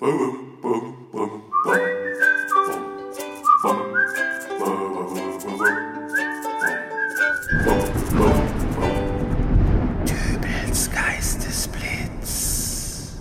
Dübels Geistesblitz.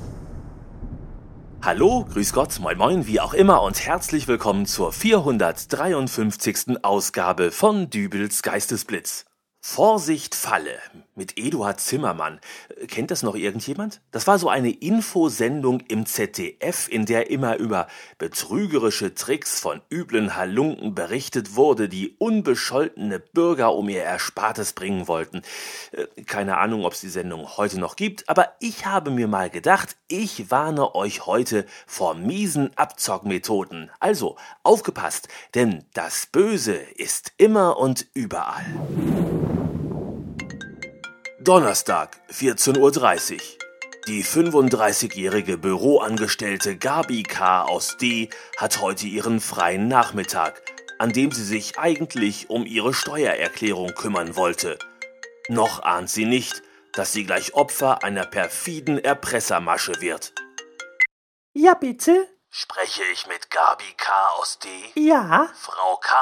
Hallo, grüß Gott, moin moin, wie auch immer und herzlich willkommen zur 453. Ausgabe von Dübels Geistesblitz. Vorsicht Falle mit Eduard Zimmermann. Kennt das noch irgendjemand? Das war so eine Infosendung im ZDF, in der immer über betrügerische Tricks von üblen Halunken berichtet wurde, die unbescholtene Bürger um ihr Erspartes bringen wollten. Äh, keine Ahnung, ob es die Sendung heute noch gibt, aber ich habe mir mal gedacht, ich warne euch heute vor miesen Abzockmethoden. Also, aufgepasst, denn das Böse ist immer und überall. Donnerstag, 14.30 Uhr. Die 35-jährige Büroangestellte Gabi K. aus D. hat heute ihren freien Nachmittag, an dem sie sich eigentlich um ihre Steuererklärung kümmern wollte. Noch ahnt sie nicht, dass sie gleich Opfer einer perfiden Erpressermasche wird. Ja, bitte? Spreche ich mit Gabi K. aus D. Ja? Frau K.,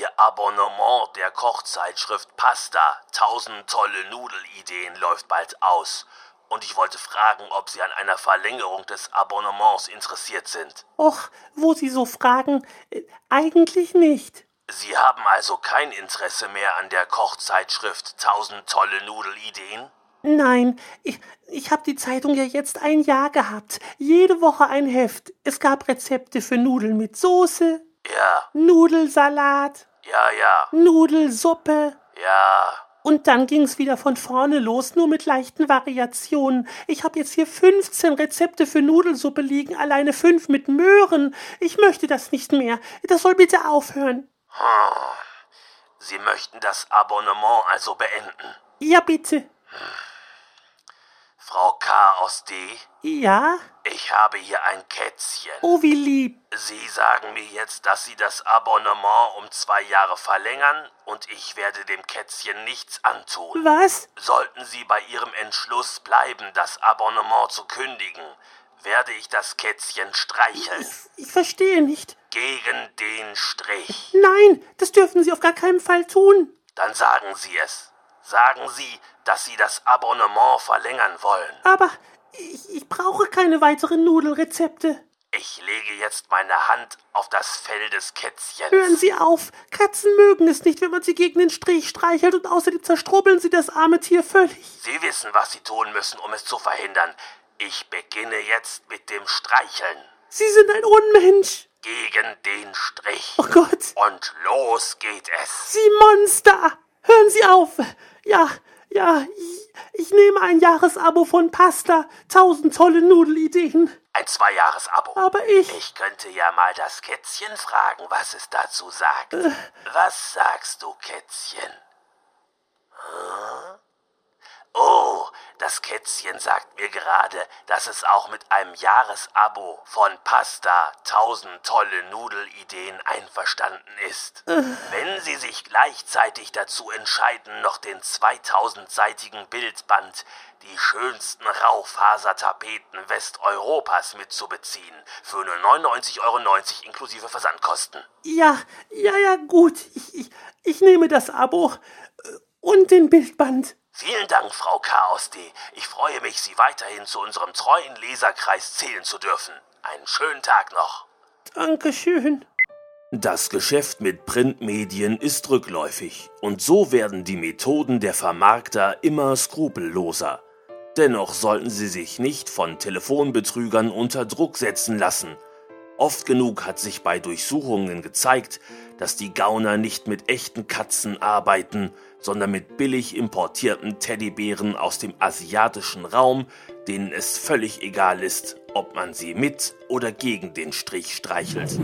Ihr Abonnement der Kochzeitschrift Pasta 1000 tolle Nudelideen läuft bald aus. Und ich wollte fragen, ob Sie an einer Verlängerung des Abonnements interessiert sind. Och, wo Sie so fragen, äh, eigentlich nicht. Sie haben also kein Interesse mehr an der Kochzeitschrift 1000 tolle Nudelideen? Nein, ich, ich habe die Zeitung ja jetzt ein Jahr gehabt. Jede Woche ein Heft. Es gab Rezepte für Nudeln mit Soße, Ja, Nudelsalat, ja, ja, Nudelsuppe. ja. Und dann ging's wieder von vorne los, nur mit leichten Variationen. Ich habe jetzt hier 15 Rezepte für Nudelsuppe liegen, alleine fünf mit Möhren. Ich möchte das nicht mehr. Das soll bitte aufhören. Sie möchten das Abonnement also beenden. Ja, bitte. Frau K. aus D., Ja? ich habe hier ein Kätzchen. Oh, wie lieb. Sie sagen mir jetzt, dass Sie das Abonnement um zwei Jahre verlängern und ich werde dem Kätzchen nichts antun. Was? Sollten Sie bei Ihrem Entschluss bleiben, das Abonnement zu kündigen, werde ich das Kätzchen streicheln. Ich verstehe nicht. Gegen den Strich. Nein, das dürfen Sie auf gar keinen Fall tun. Dann sagen Sie es. Sagen Sie, dass Sie das Abonnement verlängern wollen. Aber ich, ich brauche keine weiteren Nudelrezepte. Ich lege jetzt meine Hand auf das Fell des Kätzchens. Hören Sie auf. Katzen mögen es nicht, wenn man sie gegen den Strich streichelt und außerdem zerstrubbeln Sie das arme Tier völlig. Sie wissen, was Sie tun müssen, um es zu verhindern. Ich beginne jetzt mit dem Streicheln. Sie sind ein Unmensch. Gegen den Strich. Oh Gott. Und los geht es. Sie Monster. Hören Sie auf. Ja, ja, ich, ich nehme ein Jahresabo von Pasta. Tausend tolle Nudelideen. Ein Zwei-Jahres-Abo. Aber ich. Ich könnte ja mal das Kätzchen fragen, was es dazu sagt. Was sagst du, Kätzchen? Hm? Oh, das Kätzchen sagt mir gerade, dass es auch mit einem Jahresabo von Pasta 1000 tolle Nudelideen einverstanden ist. Wenn Sie sich gleichzeitig dazu entscheiden, noch den 2000-seitigen Bildband Die schönsten Raufasertapeten Westeuropas mitzubeziehen, für nur 99,90 Euro inklusive Versandkosten. Ja, ja, ja, gut. Ich, ich, ich nehme das Abo. äh, Und den Bildband. Vielen Dank, Frau Chaos D. Ich freue mich, Sie weiterhin zu unserem treuen Leserkreis zählen zu dürfen. Einen schönen Tag noch. Dankeschön. Das Geschäft mit Printmedien ist rückläufig und so werden die Methoden der Vermarkter immer skrupelloser. Dennoch sollten sie sich nicht von Telefonbetrügern unter Druck setzen lassen. Oft genug hat sich bei Durchsuchungen gezeigt, dass die Gauner nicht mit echten Katzen arbeiten, sondern mit billig importierten Teddybären aus dem asiatischen Raum, denen es völlig egal ist, ob man sie mit oder gegen den Strich streichelt.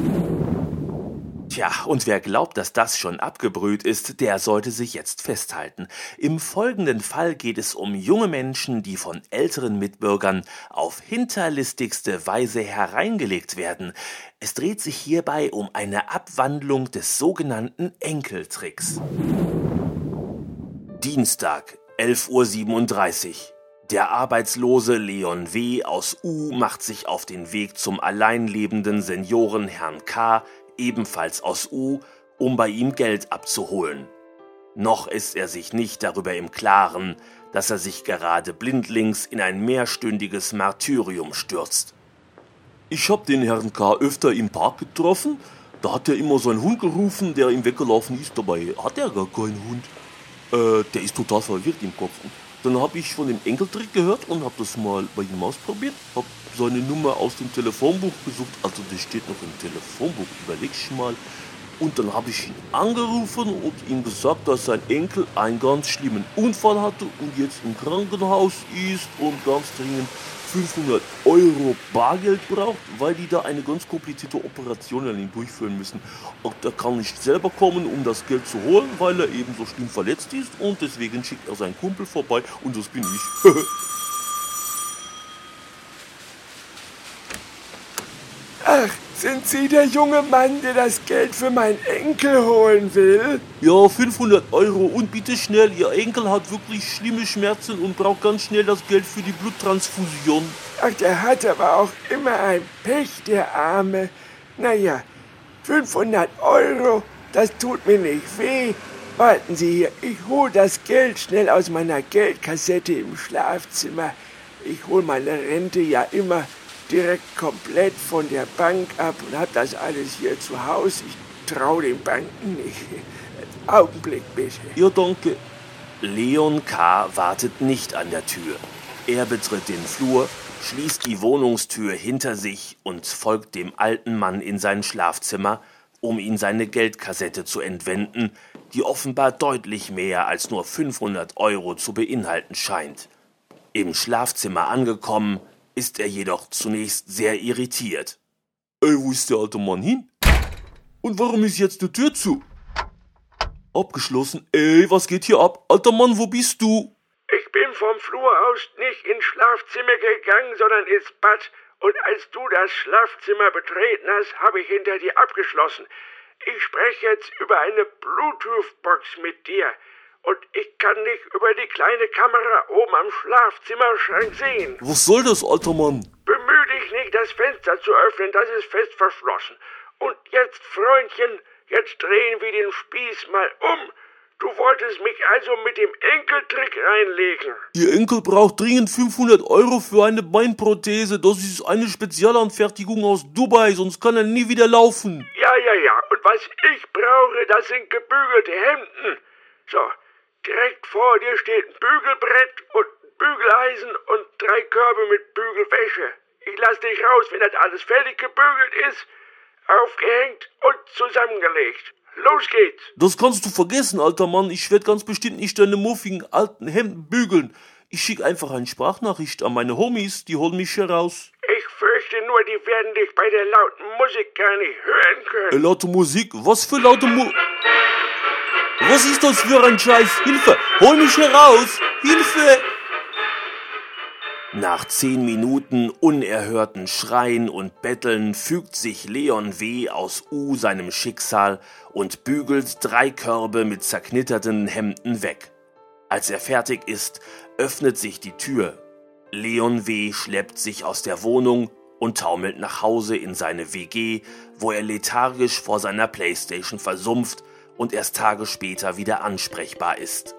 Tja, und wer glaubt, dass das schon abgebrüht ist, der sollte sich jetzt festhalten. Im folgenden Fall geht es um junge Menschen, die von älteren Mitbürgern auf hinterlistigste Weise hereingelegt werden. Es dreht sich hierbei um eine Abwandlung des sogenannten Enkeltricks. Dienstag, 11.37 Uhr. Der arbeitslose Leon W. aus U macht sich auf den Weg zum allein lebenden Senioren Herrn K., ebenfalls aus U, um bei ihm Geld abzuholen. Noch ist er sich nicht darüber im Klaren, dass er sich gerade blindlings in ein mehrstündiges Martyrium stürzt. Ich hab den Herrn K. öfter im Park getroffen, da hat er immer seinen Hund gerufen, der ihm weggelaufen ist, dabei hat er gar keinen Hund. Äh, der ist total verwirrt im Kopf. Dann habe ich von dem Enkeltrick gehört und habe das mal bei ihm ausprobiert. Habe seine Nummer aus dem Telefonbuch gesucht. Also das steht noch im Telefonbuch. Überleg ich mal. Und dann habe ich ihn angerufen und ihm gesagt, dass sein Enkel einen ganz schlimmen Unfall hatte und jetzt im Krankenhaus ist und ganz dringend 500 Euro Bargeld braucht, weil die da eine ganz komplizierte Operation an ihm durchführen müssen. Und er kann nicht selber kommen, um das Geld zu holen, weil er eben so schlimm verletzt ist und deswegen schickt er seinen Kumpel vorbei und das bin ich. Ach, sind Sie der junge Mann, der das Geld für meinen Enkel holen will? Ja, 500 Euro und bitte schnell. Ihr Enkel hat wirklich schlimme Schmerzen und braucht ganz schnell das Geld für die Bluttransfusion. Ach, der hat aber auch immer ein Pech, der Arme. Naja, 500 Euro, das tut mir nicht weh. Warten Sie hier, ich hol das Geld schnell aus meiner Geldkassette im Schlafzimmer. Ich hol meine Rente ja immer direkt komplett von der Bank ab und habe das alles hier zu Hause. Ich traue den Banken nicht. Augenblick bitte. Ja, danke. Leon K. wartet nicht an der Tür. Er betritt den Flur, schließt die Wohnungstür hinter sich und folgt dem alten Mann in sein Schlafzimmer, um ihn seine Geldkassette zu entwenden, die offenbar deutlich mehr als nur 500 Euro zu beinhalten scheint. Im Schlafzimmer angekommen, ist er jedoch zunächst sehr irritiert. Ey, wo ist der alte Mann hin? Und warum ist jetzt die Tür zu? Abgeschlossen. Ey, was geht hier ab? Alter Mann, wo bist du? Ich bin vom Flur aus nicht ins Schlafzimmer gegangen, sondern ins Bad. Und als du das Schlafzimmer betreten hast, habe ich hinter dir abgeschlossen. Ich spreche jetzt über eine Bluetooth-Box mit dir und ich kann nicht über die kleine Kamera oben am Schlafzimmerschrank sehen. Was soll das, alter Mann? Bemühe dich nicht, das Fenster zu öffnen, das ist fest verschlossen. Und jetzt, Freundchen, jetzt drehen wir den Spieß mal um. Du wolltest mich also mit dem Enkeltrick reinlegen. Ihr Enkel braucht dringend 500 Euro für eine Beinprothese. Das ist eine Spezialanfertigung aus Dubai, sonst kann er nie wieder laufen. Ja, ja, ja. Und was ich brauche, das sind gebügelte Hemden. So, Direkt vor dir steht ein Bügelbrett und ein Bügeleisen und drei Körbe mit Bügelwäsche. Ich lass dich raus, wenn das alles fertig gebügelt ist, aufgehängt und zusammengelegt. Los geht's! Das kannst du vergessen, alter Mann. Ich werde ganz bestimmt nicht deine muffigen alten Hemden bügeln. Ich schicke einfach eine Sprachnachricht an meine Homies, die holen mich hier raus. Ich fürchte nur, die werden dich bei der lauten Musik gar nicht hören können. Äh, laute Musik? Was für laute Musik? Was ist das für ein Scheiß? Hilfe! Hol mich heraus! Hilfe! Nach zehn Minuten unerhörten Schreien und Betteln fügt sich Leon W. aus U seinem Schicksal und bügelt drei Körbe mit zerknitterten Hemden weg. Als er fertig ist, öffnet sich die Tür. Leon W. schleppt sich aus der Wohnung und taumelt nach Hause in seine WG, wo er lethargisch vor seiner Playstation versumpft und erst Tage später wieder ansprechbar ist.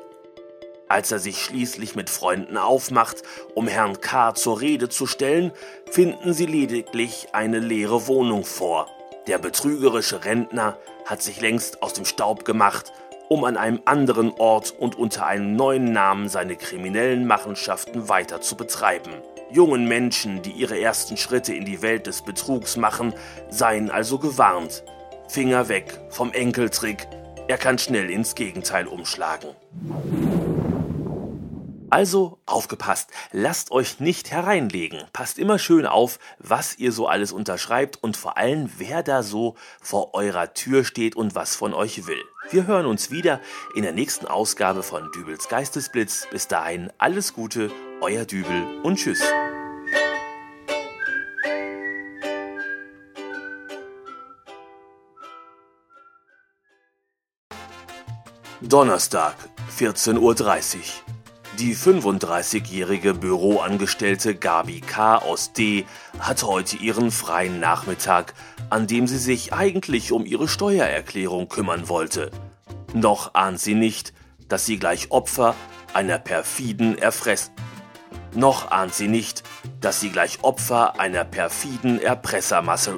Als er sich schließlich mit Freunden aufmacht, um Herrn K. zur Rede zu stellen, finden sie lediglich eine leere Wohnung vor. Der betrügerische Rentner hat sich längst aus dem Staub gemacht, um an einem anderen Ort und unter einem neuen Namen seine kriminellen Machenschaften weiter zu betreiben. Jungen Menschen, die ihre ersten Schritte in die Welt des Betrugs machen, seien also gewarnt. Finger weg vom Enkeltrick, er kann schnell ins Gegenteil umschlagen. Also aufgepasst, lasst euch nicht hereinlegen. Passt immer schön auf, was ihr so alles unterschreibt und vor allem, wer da so vor eurer Tür steht und was von euch will. Wir hören uns wieder in der nächsten Ausgabe von Dübels Geistesblitz. Bis dahin alles Gute, euer Dübel und tschüss. Donnerstag, 14.30 Uhr. Die 35-jährige Büroangestellte Gabi K. aus D. hat heute ihren freien Nachmittag, an dem sie sich eigentlich um ihre Steuererklärung kümmern wollte. Noch ahnt sie nicht, dass sie gleich Opfer einer perfiden Erfress. Noch ahnt sie nicht, dass sie gleich Opfer einer perfiden Erpressermasse